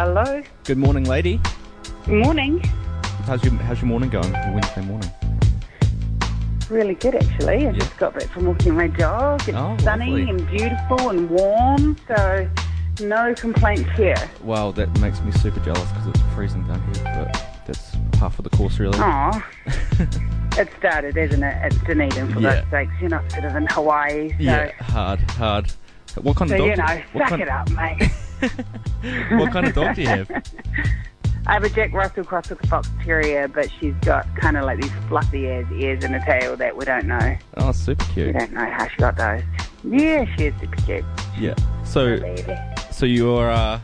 Hello. Good morning, lady. Good morning. How's your How's your morning going? Your Wednesday morning. Really good, actually. I Yeah. just got back from walking my dog. It's Oh, sunny lovely. and beautiful and warm, so no complaints here. Wow, that makes me super jealous because it's freezing down here. But that's half of the course, really. Aw. it started, isn't it, at Dunedin, for Yeah. those sakes. You're not sort of in Hawaii, so, Yeah, hard, hard. What kind so of dog? you know, suck kind, it up, mate. What kind of dog do you have? I have a Jack Russell Cross with a Fox Terrier, but she's got kind of like these fluffy ears, ears and a tail that we don't know. Oh, super cute. We don't know how she got those. Yeah, she is super cute. Yeah. So, so you're uh,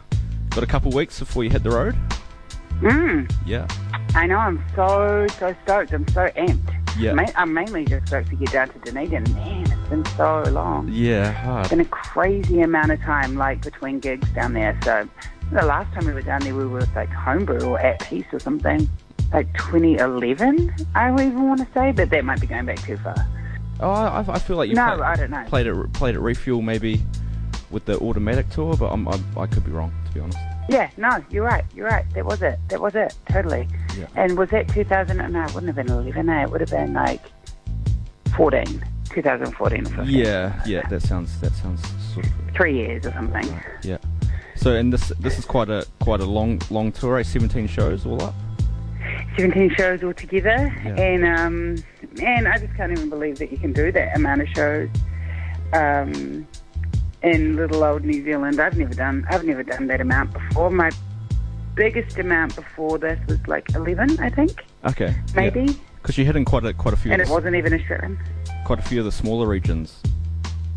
got a couple weeks before you hit the road. Mm. Yeah. I know, I'm so, so stoked. I'm so amped. Yeah. I'm mainly just stoked to get down to Dunedin. Man, been so long. Yeah, It's hard. been a crazy amount of time, like, between gigs down there. So, the last time we were down there, we were with, like, Homebrew or At Peace or something. Like 2011, I don't even want to say, but that might be going back too far. Oh, I, I feel like you No, played, I don't know. played it played it refuel maybe with the automatic tour, but I'm, I'm I could be wrong to be honest. Yeah, no, you're right. You're right. That was it. That was it. Totally. Yeah. And was that 2000? No, it wouldn't have been 11. Eh? It would have been like 14, 2014 or something. Yeah, yeah. That sounds that sounds sort of Three years or something. yeah. So and this this is quite a quite a long long tour, eh? 17 shows all up. 17 shows altogether. Yeah. And, um, man, I just can't even believe that you can do that amount of shows um, in little old New Zealand. I've never done, I've never done that amount before. My biggest amount before this was like 11, I think, Okay. maybe. Because you're hitting quite a quite a few And it wasn't even a Australian. Quite a few of the smaller regions.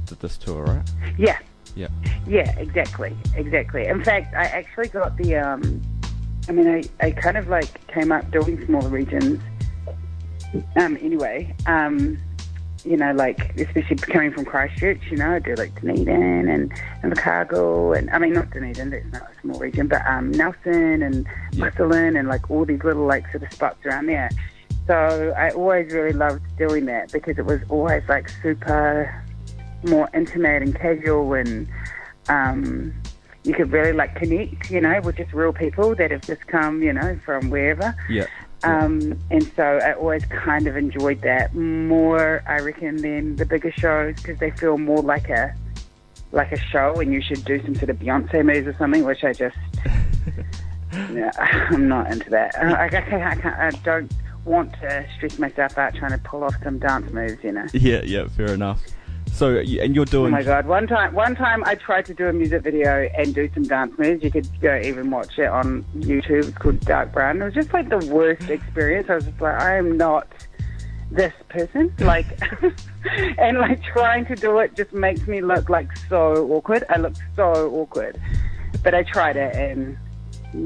Did this tour, right? Yeah. Yeah. Yeah, exactly, exactly. In fact, I actually got the. Um, I mean, I, I kind of like came up doing smaller regions. Um, anyway, um, you know, like especially coming from Christchurch, you know, I do like Dunedin and and Cargill, and I mean not Dunedin, that's not a small region, but um, Nelson and Yeah. Musselin and like all these little like sort of spots around there. So I always really loved doing that because it was always like super more intimate and casual and um, you could really like connect, you know, with just real people that have just come, you know, from wherever. Yeah. Um, and so I always kind of enjoyed that more, I reckon, than the bigger shows because they feel more like a like a show, and you should do some sort of Beyonce moves or something, which I just, yeah, I'm not into that. I, I, can't, I, can't, I don't want to stress myself out trying to pull off some dance moves, you know. Yeah, yeah. Fair enough. So and you're doing. Oh my god! One time, one time, I tried to do a music video and do some dance moves. You could go even watch it on YouTube. It's called Dark Brown. It was just like the worst experience. I was just like, I am not this person. Like, and like trying to do it just makes me look like so awkward. I look so awkward. But I tried it and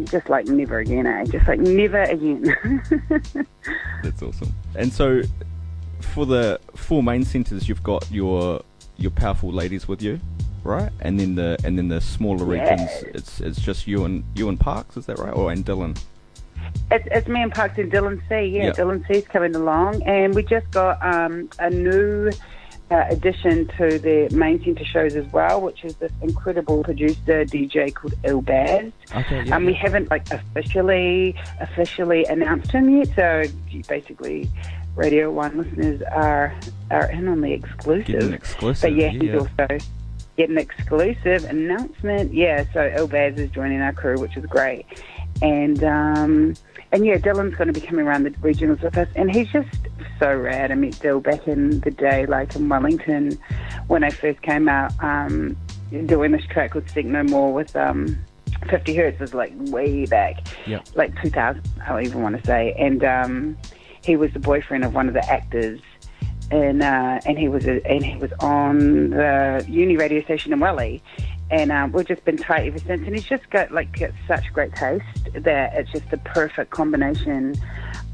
just like never again. Eh? Just like never again. That's awesome. And so, for the four main centres, you've got your your powerful ladies with you, right? And then the and then the smaller regions, it's it's just you and you and Parks, is that right? Or and Dylan? It's, it's me and Parks and Dylan C. Yeah, Yeah. Dylan C's coming along, and we just got um, a new uh, addition to the main centre shows as well, which is this incredible producer DJ called Il Baz. Okay. Um, we haven't like officially officially announced him yet, so basically, Radio One listeners are are in on the exclusive. Exclusive. But yeah, he's yeah. also get an exclusive announcement. Yeah, so Elbaz is joining our crew, which is great. And um, and yeah, Dylan's going to be coming around the regionals with us, and he's just so rad. I met Dill back in the day, like in Wellington, when I first came out, um, doing this track with Seek No More with um, 50 Hertz was like way back, Yeah. like 2000, I don't even want to say. And um, he was the boyfriend of one of the actors and uh, and he was a, and he was on the uni radio station in Welly, and um, we've just been tight ever since. And he's just got like such great taste that it's just the perfect combination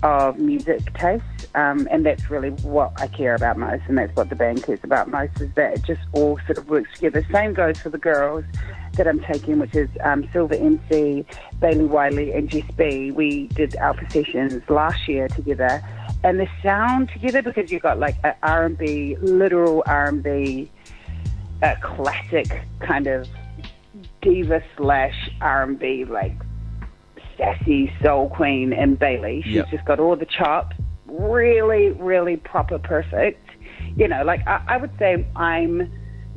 of music taste, um, and that's really what I care about most, and that's what the band cares about most is that it just all sort of works together. Same goes for the girls that I'm taking, which is um, Silver MC, Bailey Wiley, and Jess B. We did Alpha sessions last year together, and the sound together because you've got like a R&B, literal R&B, a classic kind of diva slash R&B like sassy soul queen in Bailey. She's Yep. just got all the chops, really, really proper, perfect. You know, like I, I would say I'm.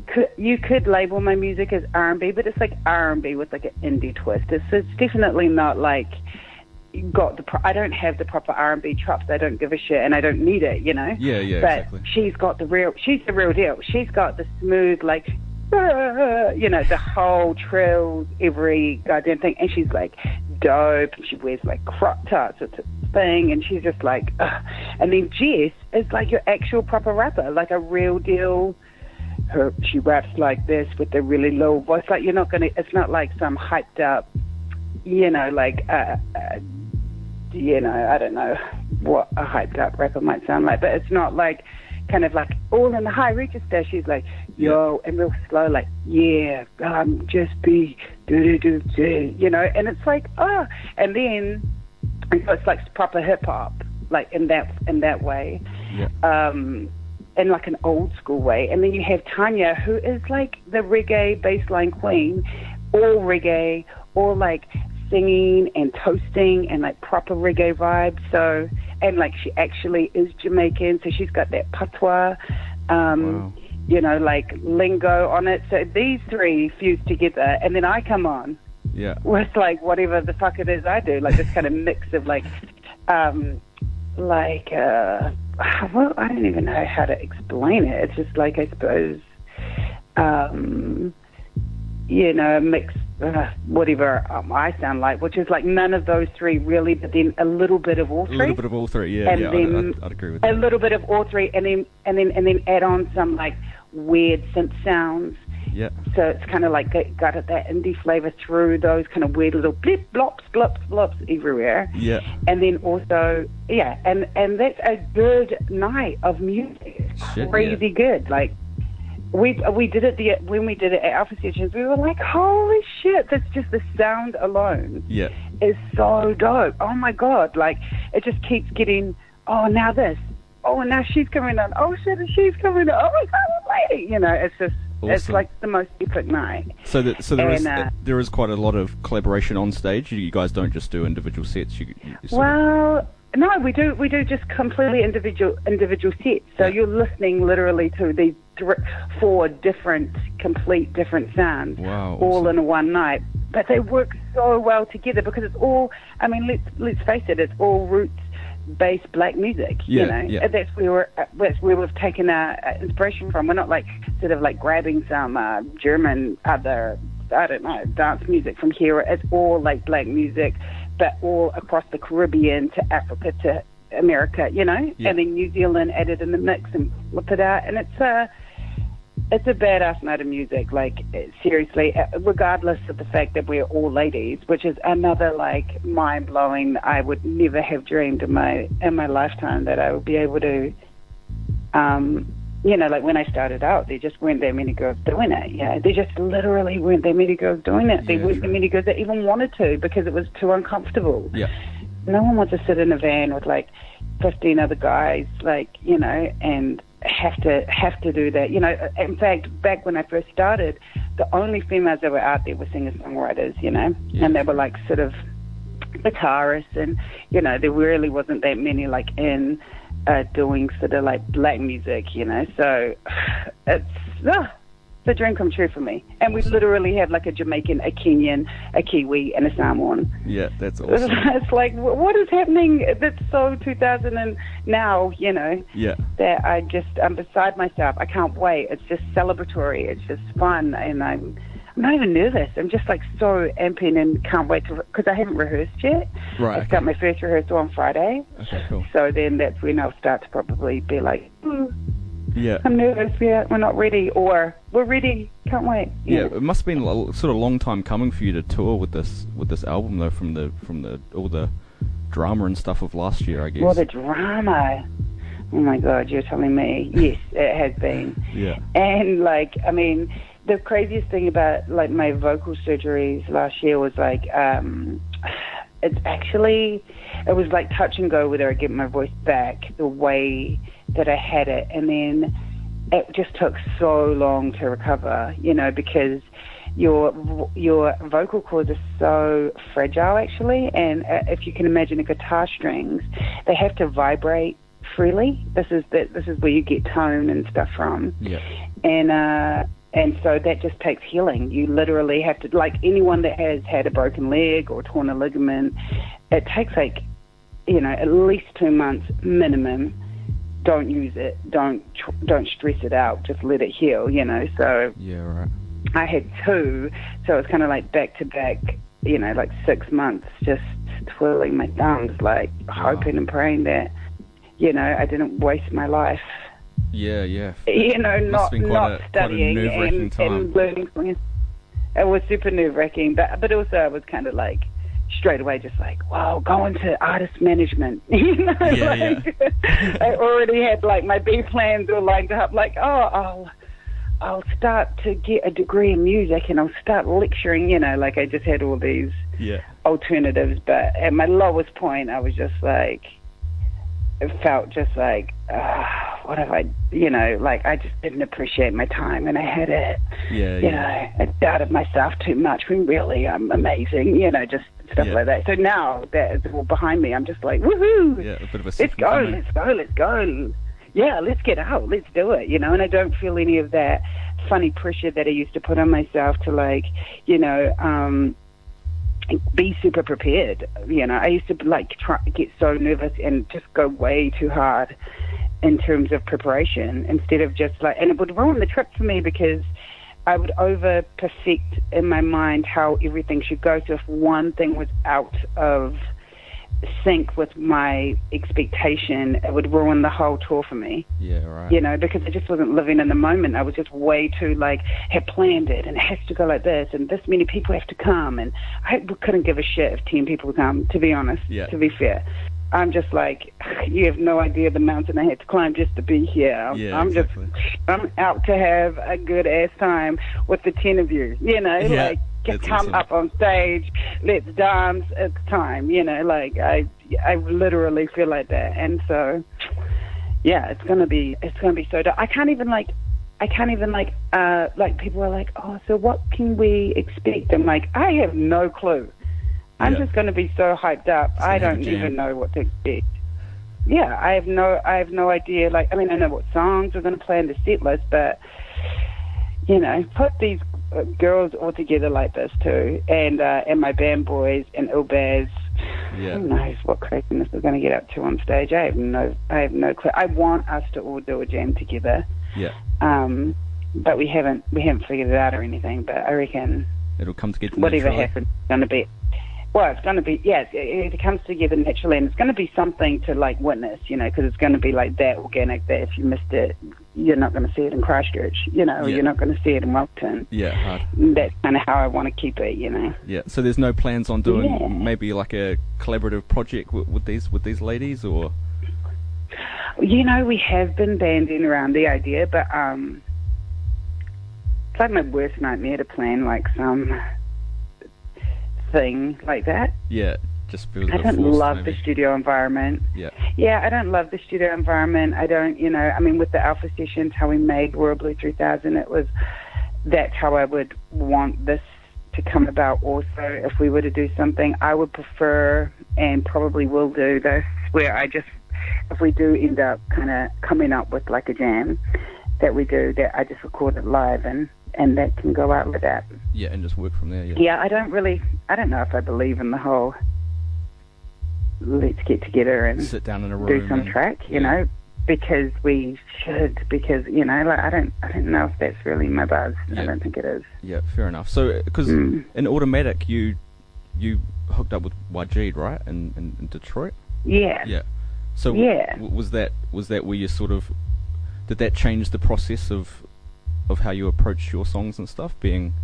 Could, you could label my music as R&B, but it's like R&B with like an indie twist. It's, it's definitely not like got the. Pro- I don't have the proper R&B chops. I don't give a shit, and I don't need it. You know. Yeah, yeah, But exactly. she's got the real. She's the real deal. She's got the smooth like. "Ah," You know the whole trills, every goddamn thing, and she's like dope. And she wears like crop tops. It's a thing, and she's just like. Ugh. And then Jess is like your actual proper rapper, like a real deal her she raps like this with a really low voice. Like you're not gonna. It's not like some hyped up, you know, like uh, uh, you know, I don't know what a hyped up rapper might sound like, but it's not like kind of like all in the high register. She's like yo and real slow, like yeah, um, just be do do do do, you know, and it's like oh, and then and so it's like proper hip hop, like in that in that way Yeah. um, in like an old school way. And then you have Tanya, who is like the reggae baseline queen, all reggae, all like singing and toasting and like proper reggae vibes. So, and like she actually is Jamaican, so she's got that patois. Um, Wow. You know, like lingo on it. So these three fuse together, and then I come on Yeah. with like whatever the fuck it is I do, like this kind of mix of like, um, like, uh, well, I don't even know how to explain it. It's just like I suppose, um, you know, a mix, uh, whatever um, I sound like, which is like none of those three really, but then a little bit of all three. A little bit of all three. Yeah, and yeah. then I'd, I'd, I'd agree with a little bit of all three, and then and then and then add on some like weird synth sounds. Yeah. So it's kind of like got, that indie flavor through those kind of weird little blip blops blops blops everywhere. Yeah. And then also, yeah, and and that's a good night of music. Shit, Crazy good. Like we we did it the when we did it at Alpha Sessions, we were like, holy shit! That's just the sound alone Yeah. is so dope. Oh my god! Like it just keeps getting. Oh now this. Oh now she's coming on. Oh shit! she's coming on. Oh my god, lady! You know, it's just it's like the most epic night. So that so there is And, uh, there is quite a lot of collaboration on stage. You, guys don't just do individual sets. You, you of- Well, no, we do we do just completely individual individual sets. So you're listening literally to these dir- four different, complete different sounds, Wow, all awesome. in one night. But they work so well together because it's all. I mean, let's let's face it, it's all roots based black music. Yeah, you know, yeah. That's where we're, uh, that's where we've taken our inspiration from. We're not like sort of like grabbing some uh, German other. I don't know, dance music from here. It's all like black music, but all across the Caribbean to Africa to America, you know, Yeah. and then New Zealand added in the mix and flip it out, and it's a it's a badass night of music. Like seriously, eh, regardless of the fact that we're all ladies, which is another like mind blowing. I would never have dreamed in my in my lifetime that I would be able to. Um, you know, like when I started out, there just weren't that many girls doing it. Yeah, there just literally weren't that many girls doing it. There Yeah, weren't that many girls that even wanted to because it was too uncomfortable yeah. no one wants to sit in a van with like 15 other guys, like, you know, and have to have to do that. You know, in fact, back when I first started, the only females that were out there were singer songwriters, you know, Yeah. and they were like sort of guitarists, and you know, there really wasn't that many like in uh, doing sort of like black music, you know. So it's. ah, it's a dream come true for me. And we literally have like a Jamaican, a Kenyan, a Kiwi, and a Samoan. Yeah. That's awesome. It's like, what is happening that's so 2000 and now, you know, yeah. that I just, I'm beside myself. I can't wait. It's just celebratory. It's just fun. And I'm not even nervous. I'm just like so amping and can't wait to, because I haven't rehearsed yet. Right, I okay. start my first rehearsal on Friday. Okay. Cool. So then that's when I'll start to probably be like, "Hmm, Yeah. I'm nervous. Yeah, we're not ready. Or we're ready. Can't wait. you Yeah, it must have been a sort of long time coming for you to tour with this with this album though. From the from the all the drama and stuff of last year, I guess. Well, the drama. Oh my God, you're telling me. Yes, it has been. yeah. And like, I mean, the craziest thing about like my vocal surgeries last year was like, um, it's actually, it was like touch and go whether I get my voice back the way that I had it, and then it just took so long to recover, you know, because your your vocal cords are so fragile actually, and uh, if you can imagine the guitar strings, they have to vibrate freely. This is the, this is where you get tone and stuff from. Yeah. And uh, and so that just takes healing. You literally have to like anyone that has had a broken leg or torn a ligament, it takes like you know at least two months minimum. Don't use it. Don't don't stress it out. Just let it heal. You know. So Yeah, right. I had two, so it was kind of like back to back, you know, like six months, just twirling my thumbs, like hoping and praying that, you know, I didn't waste my life, Yeah, yeah. you know, not have been quite not a- studying and, and learning from it. It was super nerve wracking, but but also I was kind of like straight away just like, wow, going to artist management, you know, Yeah, like I already had like my B plans all lined up, like, oh, I'll I'll start to get a degree in music and I'll start lecturing, you know, like I just had all these Yeah. alternatives. But at my lowest point, I was just like, it felt just like, uh, what have I, you know, like I just didn't appreciate my time and I had it, Yeah, you yeah. know, I doubted myself too much when really I'm amazing, you know, just stuff Yeah. like that. So now that all behind me, I'm just like, woohoo! Yeah, a bit of a let's go, coming. let's go, let's go. Yeah, let's get out, let's do it, you know. And I don't feel any of that funny pressure that I used to put on myself to like, you know, um, be super prepared. You know, I used to like try get so nervous and just go way too hard in terms of preparation instead of just like, and it would ruin the trip for me because I would over perfect in my mind how everything should go. So if one thing was out of sync with my expectation, it would ruin the whole tour for me Yeah, right. you know, because I just wasn't living in the moment. I was just way too like had planned it, and it has to go like this, and this many people have to come, and I couldn't give a shit if ten people come. To be honest, Yeah. to be fair, I'm just like you have no idea the mountain I had to climb just to be here. I'm, Yeah, I'm exactly. just I'm out to have a good ass time with the ten of you. You know, Yeah, like get, come awesome. up on stage, let's dance. It's time. You know, like I I literally feel like that, and so yeah, it's gonna be it's gonna be so. Dope. I can't even like I can't even like uh like people are like, oh, so what can we expect? I'm like, I have no clue. I'm Yeah. just gonna be so hyped up. I don't even know what to expect. Yeah, I have no I have no idea. Like, I mean, I know what songs we're gonna play in the set list, but you know, put these uh, girls all together like this too, and uh, and my band boys and Ilbaz. Yeah. Who knows what craziness we're going to get up to on stage? I have no, I have no clue. I want us to all do a jam together, Yeah. um, but we haven't, we haven't figured it out or anything. But I reckon It'll come together whatever naturally. happens, it's going to be. Well, it's going to be yes. It, it comes together naturally, and it's going to be something to like witness, you know, because it's going to be like that organic. That if you missed it, you're not going to see it in Christchurch, you know, Yeah. you're not going to see it in Wellington. Yeah, hard. That's kind of how I want to keep it, you know. Yeah. So there's no plans on doing Yeah. maybe like a collaborative project with, with these with these ladies or You know, we have been banding around the idea, but um, it's like my worst nightmare to plan like some thing like that. yeah, just feels a I don't love maybe. the studio environment. Yeah. Yeah, I don't love the studio environment. I don't, you know, I mean, with the Alpha sessions, how we made Royal Blue 3000, it was that's how I would want this to come about also. If we were to do something, I would prefer and probably will do this where I just, if we do end up kind of coming up with like a jam that we do, that I just record it live and, and that can go out with that. Yeah, and just work from there. Yeah. Yeah, I don't really, I don't know if I believe in the whole let's get together and Sit down in a room. do some and- track, you yeah. know, because we should, because, you know, like, I don't, I don't know if that's really my buzz. Yeah. I don't think it is. Yeah, fair enough. So because Mm. in automatic you you hooked up with Waajeed, right? In, in, in Detroit. Yeah. Yeah. So Yeah. w- was that was that where you sort of did that change the process of of how you approach your songs and stuff? Being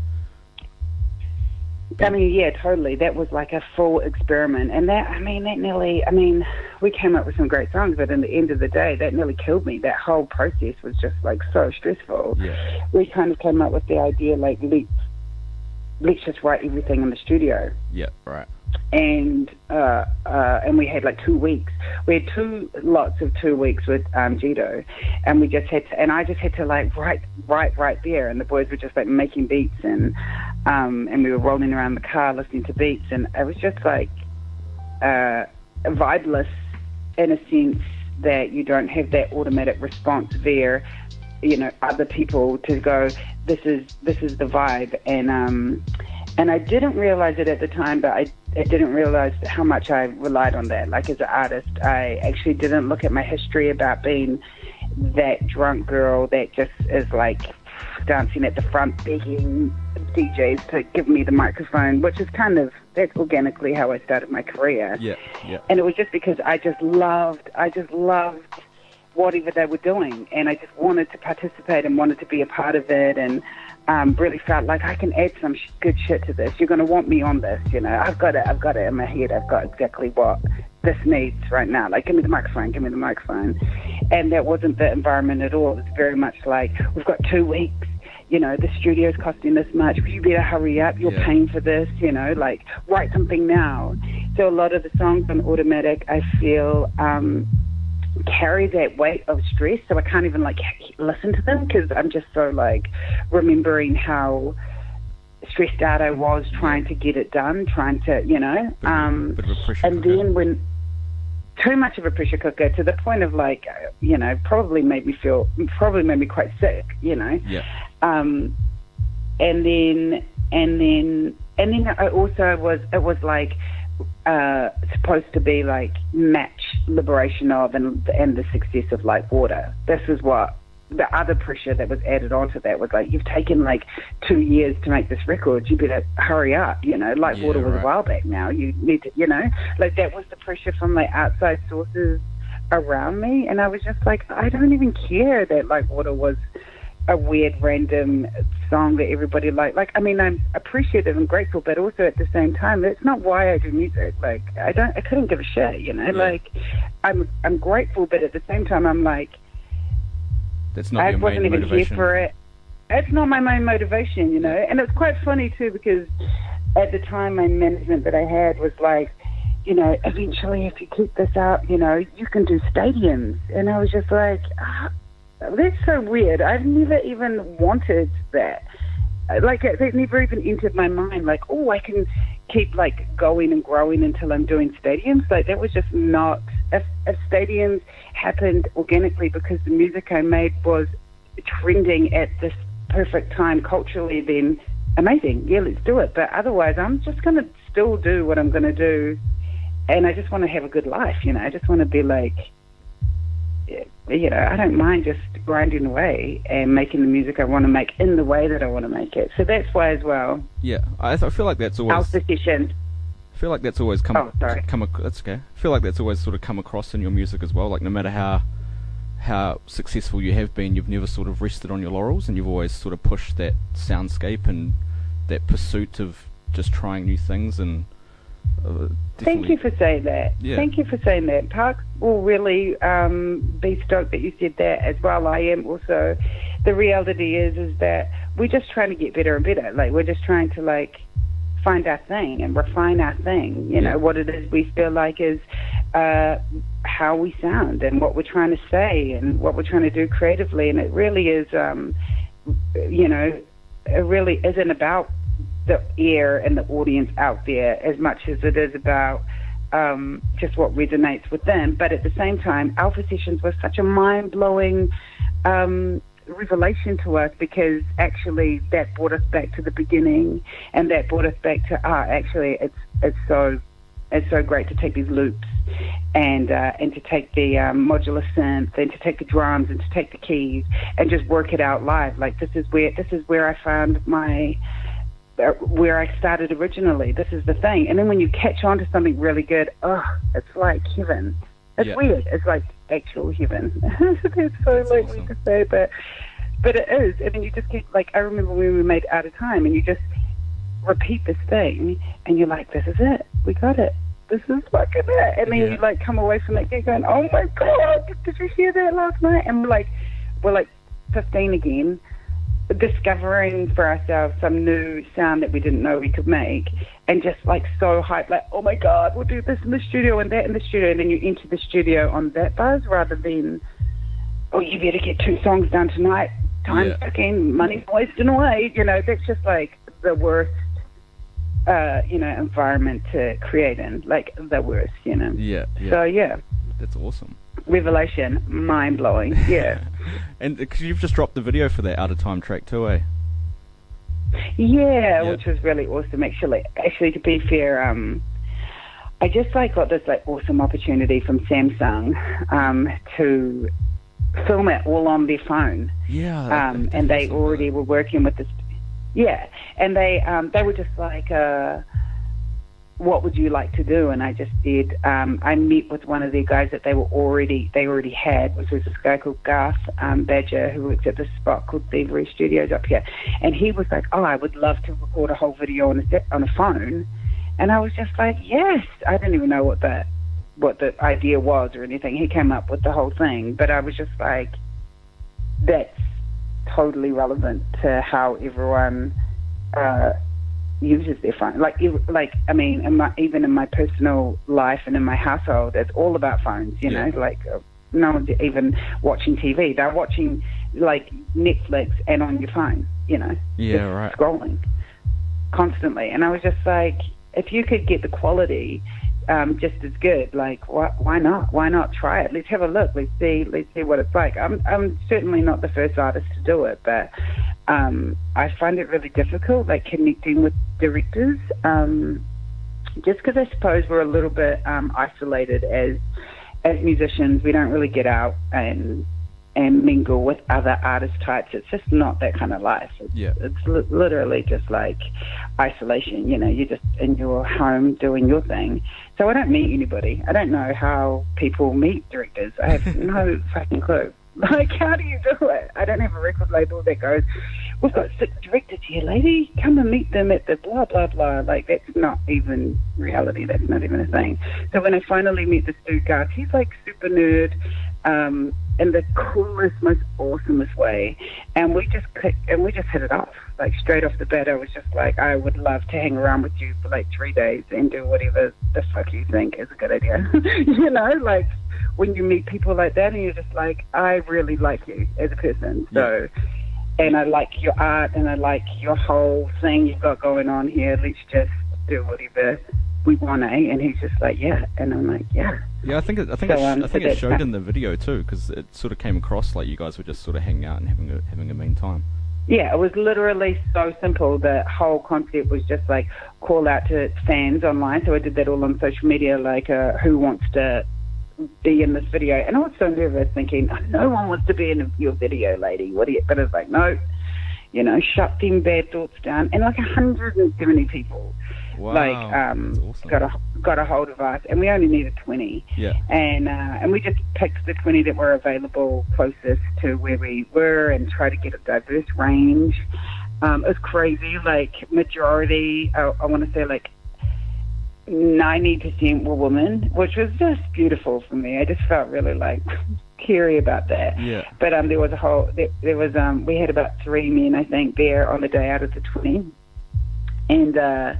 I mean, yeah, totally. That was like a full experiment. And that, I mean, that nearly, I mean, we came up with some great songs, but in the end of the day, that nearly killed me. That whole process was just like so stressful. yeah, We kind of came up with the idea, like, let's, let's just write everything in the studio. yeah, right. And uh, uh, and we had like two weeks. We had two lots of two weeks with um, and we just had to, and I just had to like write, write right there, and the boys were just like making beats, and um, and we were rolling around the car listening to beats, and it was just like uh, vibeless in a sense that you don't have that automatic response there you know other people to go this is this is the vibe and um and I didn't realize it at the time but I, I didn't realize how much I relied on that like as an artist I actually didn't look at my history about being that drunk girl that just is like dancing at the front begging DJs to give me the microphone, which is kind of that's organically how I started my career. Yeah, yeah. And it was just because I just loved, I just loved whatever they were doing, and I just wanted to participate and wanted to be a part of it, and um, really felt like I can add some sh- good shit to this. You're going to want me on this, you know. I've got it, I've got it in my head. I've got exactly what this needs right now. Like, give me the microphone, give me the microphone. And that wasn't the environment at all. It was very much like, we've got two weeks you know, the studio's costing this much. You better hurry up. You're Yeah. paying for this. You know, like write something now. So a lot of the songs on automatic, I feel, um, carry that weight of stress. So I can't even like listen to them because I'm just so like remembering how stressed out I was trying to get it done, trying to, you know, Bit of a- um, bit of a and cooker. then when too much of a pressure cooker to the point of like, you know, probably made me feel, probably made me quite sick, you know. Yeah. Um, and then and then and then I also was it was like uh, supposed to be like match liberation of and and the success of like water. This is what the other pressure that was added onto that was like you've taken like two years to make this record. You better hurry up. You know, like Yeah, water was right. a while back now. You need to, you know, like that was the pressure from like outside sources around me, and I was just like, I don't even care that like water was a weird random song that everybody liked. Like, I mean, I'm appreciative and grateful, but also at the same time, that's not why I do music. Like, I don't, I couldn't give a shit, you know. Yeah. Like, I'm, I'm grateful, but at the same time, I'm like, That's not I wasn't even motivation. here for it. It's not my main motivation, you know. And it's quite funny too because at the time my management that I had was like, you know, eventually if you keep this up, you know, you can do stadiums. And I was just like, ah, that's so weird. I've never even wanted that. Uh, like uh, it, it never even entered my mind. Like, oh, I can keep like going and growing until I'm doing stadiums. Like that was just not. If, if stadiums happened organically because the music I made was trending at this perfect time culturally, then amazing. Yeah, let's do it. But otherwise, I'm just going to still do what I'm going to do. And I just want to have a good life, you know. I just want to be like, you know, I don't mind just grinding away and making the music I want to make in the way that I want to make it. So that's why as well. Yeah, I, I feel like that's always. Alpha Session. I feel like that's always come. Oh, sorry. come ac- that's okay. I feel like that's always sort of come across in your music as well. Like no matter how how successful you have been, you've never sort of rested on your laurels, and you've always sort of pushed that soundscape and that pursuit of just trying new things. And Thank you for saying that. Yeah. Thank you for saying that. Park will really um, be stoked that you said that as well. I am also. The reality is, is that we're just trying to get better and better. Like we're just trying to like find our thing and refine our thing. You Yeah. know what it is we feel like is uh, how we sound and what we're trying to say and what we're trying to do creatively. And it really is, um, you know, it really isn't about the ear and the audience out there as much as it is about um, just what resonates with them. But at the same time, Alpha Sessions was such a mind blowing um, revelation to us because actually that brought us back to the beginning and that brought us back to ah, actually it's it's so it's so great to take these loops and uh, and to take the um, modular synth and to take the drums and to take the keys and just work it out live. Like this is where this is where I found my where I started originally. This is the thing. And then when you catch on to something really good, oh, it's like heaven. It's Yeah. weird. It's like actual heaven. it's so That's like awesome. weird to say, but but it is. I mean, you just keep like I remember when we made Out of Time, and you just repeat this thing, and you're like, this is it. We got it. This is fucking it. And then Yeah. you like come away from that gig going, oh my god, did you hear that last night? And we're like, we're like 15 again discovering for ourselves some new sound that we didn't know we could make and just like so hyped like oh my god we'll do this in the studio and that in the studio and then you enter the studio on that buzz rather than oh you better get two songs done tonight time's Yeah. ticking money's wasting away you know that's just like the worst uh, you know, environment to create in, like the worst, you know. Yeah, yeah. So yeah, That's awesome. revelation, mind blowing. Yeah, And because you've just dropped the video for that out of time track too, eh? yeah, Yeah. which was really awesome. Actually, actually, to be fair, um, I just like got this like awesome opportunity from Samsung um, to film it all on their phone. Yeah. um, and they already were working with this. Yeah, and they um, they were just like, uh, "What would you like to do?" And I just did. Um, I met with one of the guys that they were already they already had, which was this guy called Garth um, Badger who works at this spot called Thievery Studios up here, and he was like, "Oh, I would love to record a whole video on a on a phone," and I was just like, "Yes." I didn't even know what the what the idea was or anything. He came up with the whole thing, but I was just like, "That's." totally relevant to how everyone uh, uses their phone. Like, like I mean, in my, even in my personal life and in my household, it's all about phones. You Yeah. know, like uh, no one's even watching TV. They're watching like Netflix and on your phone. You know, Yeah, right. scrolling constantly. And I was just like, if you could get the quality um, just as good, like why, why not? Why not try it? Let's have a look. Let's see. Let's see what it's like. I'm I'm certainly not the first artist to do it, but um, I find it really difficult, like connecting with directors. Um, just because I suppose we're a little bit um, isolated as as musicians, we don't really get out and and mingle with other artist types. It's just not that kind of life. It's, Yeah. it's li- literally just like isolation. You know, you're just in your home doing your thing. So I don't meet anybody. I don't know how people meet directors. I have no fucking clue. Like, how do you do it? I don't have a record label that goes, we've got six directors here, lady. Come and meet them at the blah, blah, blah. Like, that's not even reality. That's not even a thing. So when I finally met this dude, Garth, he's like super nerd um, in the coolest, most awesomest way. And we just clicked, and we just hit it off. Like, straight off the bat, I was just like, I would love to hang around with you for like three days and do whatever the fuck you think is a good idea. you know, like, when you meet people like that and you're just like, I really like you as a person. So, and I like your art and I like your whole thing you've got going on here. Let's just do whatever we want, eh? And he's just like, yeah. And I'm like, yeah. Yeah, I think it, I think So, it, um, I think so it showed that. in the video too, because it sort of came across like you guys were just sort of hanging out and having a having a mean time. Yeah, it was literally so simple. The whole concept was just like call out to fans online. So I did that all on social media, like uh, who wants to be in this video. And I was so nervous thinking, no one wants to be in your video, lady. What do you? But it's like, no, you know, shut them bad thoughts down. And like 170 people Wow, like um awesome. got a got a hold of us and we only needed 20 Yeah, and uh, and we just picked the 20 that were available closest to where we were and try to get a diverse range. Um, it was crazy, like majority, I, I want to say like 90% were women, which was just beautiful for me. I just felt really like teary about that. yeah, But um, there was a whole, there, there was, um, we had about three men, I think, there on the day out of the 20. And, uh,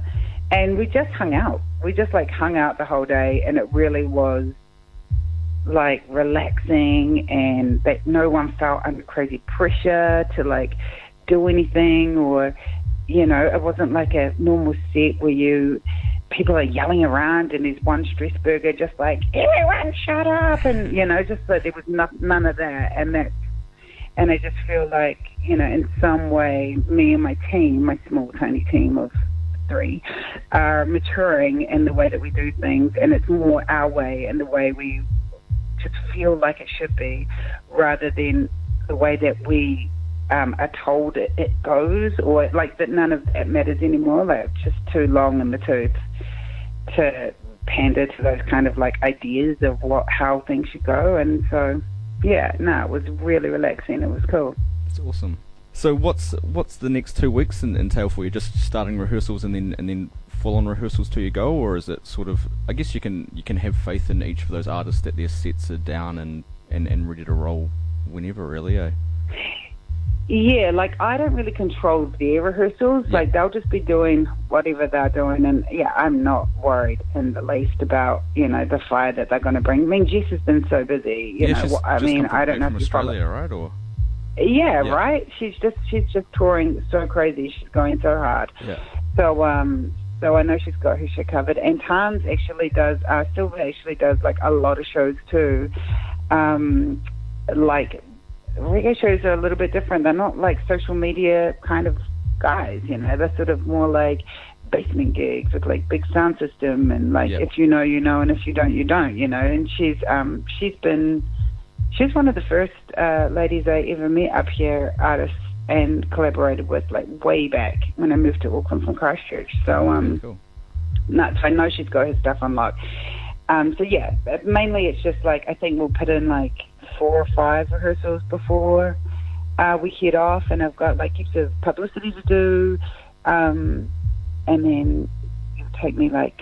and we just hung out. We just like hung out the whole day and it really was like relaxing and that no one felt under crazy pressure to like do anything or, you know, it wasn't like a normal set where you, people are yelling around and there's one stress burger just like, everyone shut up and, you know, just that there was no, none of that. And that and I just feel like, you know, in some way, me and my team, my small, tiny team of three, are maturing in the way that we do things, and it's more our way and the way we just feel like it should be, rather than the way that we um, are told it, it goes, or like that none of that matters anymore. They're just too long in the tooth to pander to those kind of like ideas of what how things should go, and so yeah, no, it was really relaxing. It was cool. it's awesome. So what's what's the next two weeks entail for you? Just starting rehearsals and then and then full on rehearsals till you go, or is it sort of? I guess you can you can have faith in each of those artists that their sets are down and and, and ready to roll whenever, really. Eh? Yeah, like I don't really control their rehearsals. Yeah. Like they'll just be doing whatever they're doing, and yeah, I'm not worried in the least about you know the fire that they're going to bring. I mean, Jess has been so busy. You yeah, know, she's I just mean, I don't know from if. Australia, right? Or Yeah, Yeah. right. She's just she's just touring so crazy. She's going so hard. yeah, So um, So I know she's got her shit covered. And Tans actually does, uh, Silver actually does like a lot of shows too. Um, like reggae shows are a little bit different. They're not like social media kind of guys, you know. They're sort of more like basement gigs with like big sound system and like Yep. if you know you know and if you don't you don't, you know. And she's um she's been she's one of the first uh ladies I ever met up here, artists and collaborated with like way back when I moved to Auckland from Christchurch. So um cool. nuts. I know she's got her stuff on lock. Um, so yeah, mainly it's just like I think we'll put in like four or five rehearsals before uh, we head off, and I've got like heaps of publicity to do, um, and then it'll take me like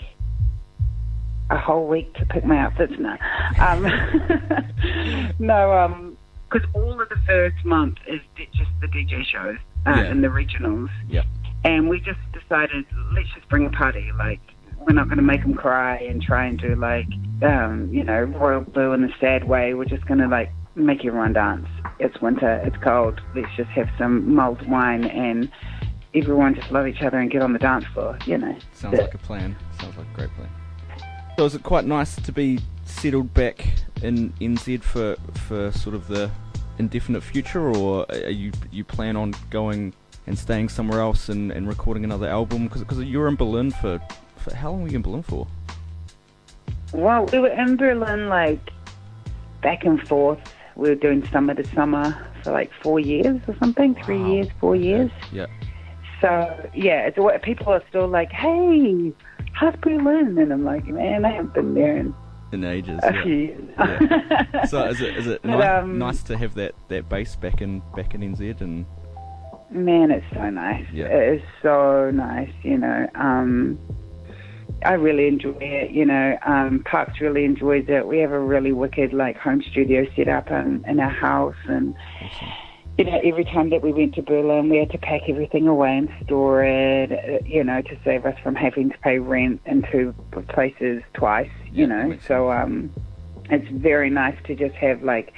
a whole week to pick my outfits now. Um, no, um, because all of the first month is just the DJ shows uh, Yeah. and the regionals. Yep. And we just decided, let's just bring a party. Like, we're not going to make them cry and try and do like, um, you know, royal blue in a sad way. We're just going to like make everyone dance. It's winter. It's cold. Let's just have some mulled wine and everyone just love each other and get on the dance floor. You know. Sounds like a plan. Sounds like a great plan. So is it quite nice to be settled back in NZ for for sort of the indefinite future, or are you you plan on going and staying somewhere else and, and recording another album? Because you were in Berlin for, for how long were you in Berlin for? Well, we were in Berlin like back and forth. We were doing summer to summer for like four years or something, three Wow. years, four years. Yeah. So yeah, it's what people are still like, "Hey, how's Berlin?" And I'm like, "Man, I haven't been there in In ages. a yeah. few years." Yeah. So is it is it But, ni- um, nice to have that, that base back in back in NZ and Man, it's so nice. Yeah. It is so nice, you know. Um, I really enjoy it, you know. Um, Parks really enjoys it. We have a really wicked, like, home studio set up in, in our house. And, you know, every time that we went to Berlin, we had to pack everything away and store it, uh, you know, to save us from having to pay rent in two places twice, you Yeah, know. So um, it's very nice to just have, like,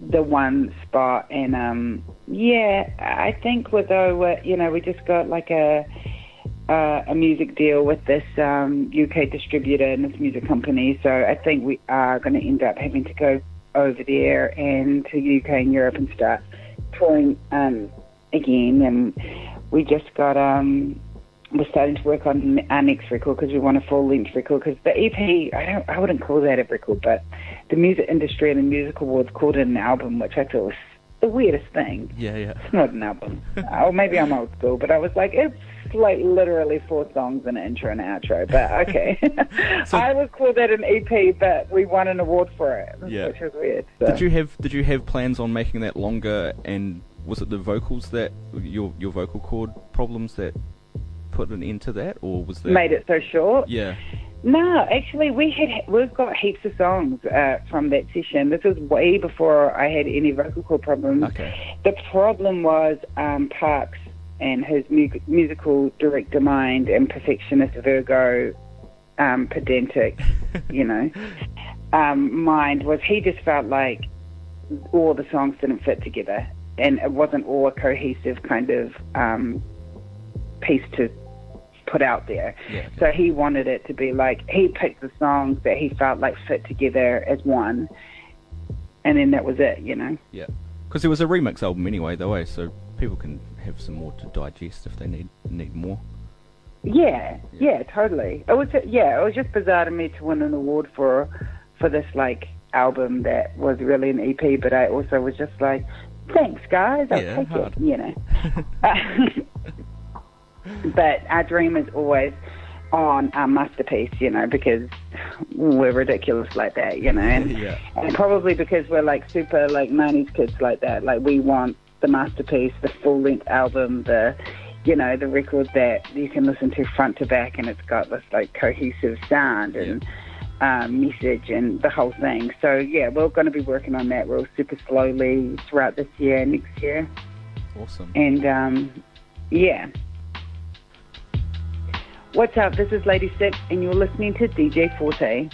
the one spot and um yeah i think with though you know we just got like a uh, a music deal with this um uk distributor and this music company so i think we are going to end up having to go over there and to uk and europe and start touring um again and we just got um we're starting to work on our next record because we want a full length record because the EP I don't I wouldn't call that a record but the music industry and the music awards called it an album which I thought was the weirdest thing. yeah yeah It's not an album. or maybe I'm old school but I was like it's like literally four songs and an intro and outro but okay. So- I would call that an EP but we won an award for it Yeah. which was weird. So. Did you have Did you have plans on making that longer? And was it the vocals that your your vocal cord problems that put an end to that, or was that Made it so short. Yeah, No, actually, we had we've got heaps of songs uh, from that session. This was way before I had any vocal cord problems. okay, The problem was um, Parks and his mu- musical director mind and perfectionist Virgo, um, pedantic, you know, um, mind was he just felt like all the songs didn't fit together and it wasn't all a cohesive kind of um, piece to put out there. yeah. So he wanted it to be like he picked the songs that he felt like fit together as one, and then that was it, you know. yeah. Because it was a remix album anyway, though, eh? so people can have some more to digest if they need need more. Yeah, yeah, totally. It was yeah, it was just bizarre to me to win an award for for this like album that was really an EP, but I also was just like, thanks guys, I'll Yeah, take hard. it, you know. but our dream is always on our masterpiece, you know, because we're ridiculous like that, you know, and, Yeah. and probably because we're like super like '90s kids like that. Like we want the masterpiece, the full length album, the you know the record that you can listen to front to back, and it's got this like cohesive sound and um, message and the whole thing. So yeah, we're going to be working on that real super slowly throughout this year, and next year, Awesome. and um, yeah. What's up? This is Ladi6, and you're listening to DJ Forte.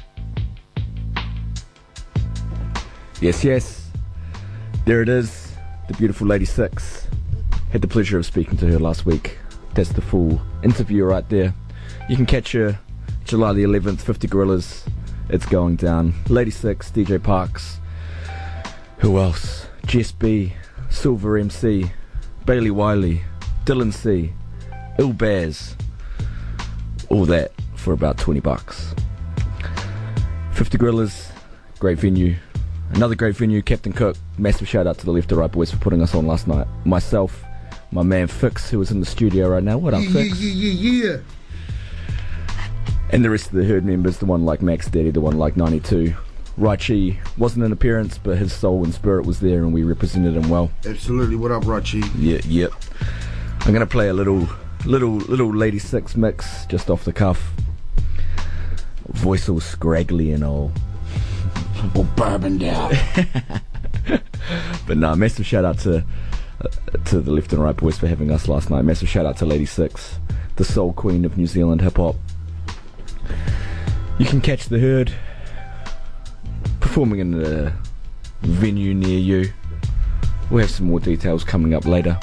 Yes, yes. There it is. The beautiful Ladi6. Had the pleasure of speaking to her last week. That's the full interview right there. You can catch her July the 11th, 50 Gorillas. It's going down. Ladi6, DJ Parks. Who else? Jess B, Silver MC, Bailey Wiley, Dylan C, Ill Bears. All that for about 20 bucks. 50 Gorillas, great venue. Another great venue, Captain Cook. Massive shout out to the Left to Right boys for putting us on last night. Myself, my man Fix, who is in the studio right now. What up, yeah, Fix? Yeah, yeah, yeah, yeah. And the rest of the herd members, the one like Max Daddy, the one like 92. Raichi wasn't an appearance, but his soul and spirit was there, and we represented him well. Absolutely. What up, Rachi? Yeah, yep. I'm gonna play a little, little, little Ladi6 mix just off the cuff. Voice all scraggly and all. Bourbon down. But no, massive shout out to uh, to the left and right boys for having us last night. Massive shout out to Ladi6, the soul queen of New Zealand hip hop. You can catch the herd performing in a venue near you. We'll have some more details coming up later.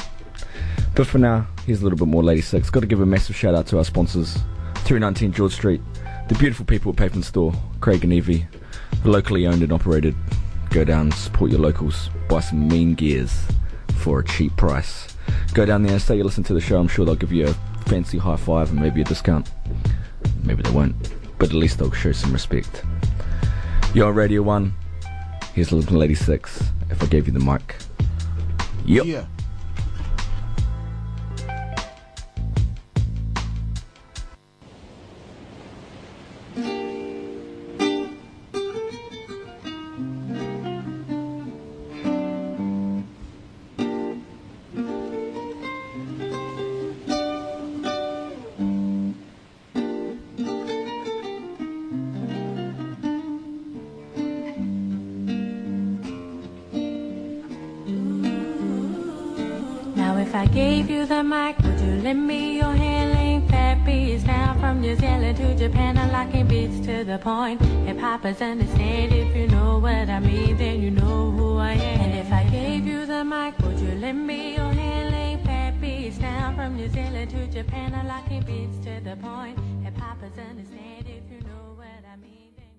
But for now, here's a little bit more Ladi6. Got to give a massive shout out to our sponsors 319 George Street, the beautiful people at Pavement Store, Craig and Evie, locally owned and operated. Go down, support your locals, buy some mean gears for a cheap price. Go down there, say you listen to the show. I'm sure they'll give you a fancy high five and maybe a discount. Maybe they won't, but at least they'll show some respect. You're on Radio 1. Here's Little Ladi6. If I gave you the mic. Yep. Yeah. Hip hoppers understand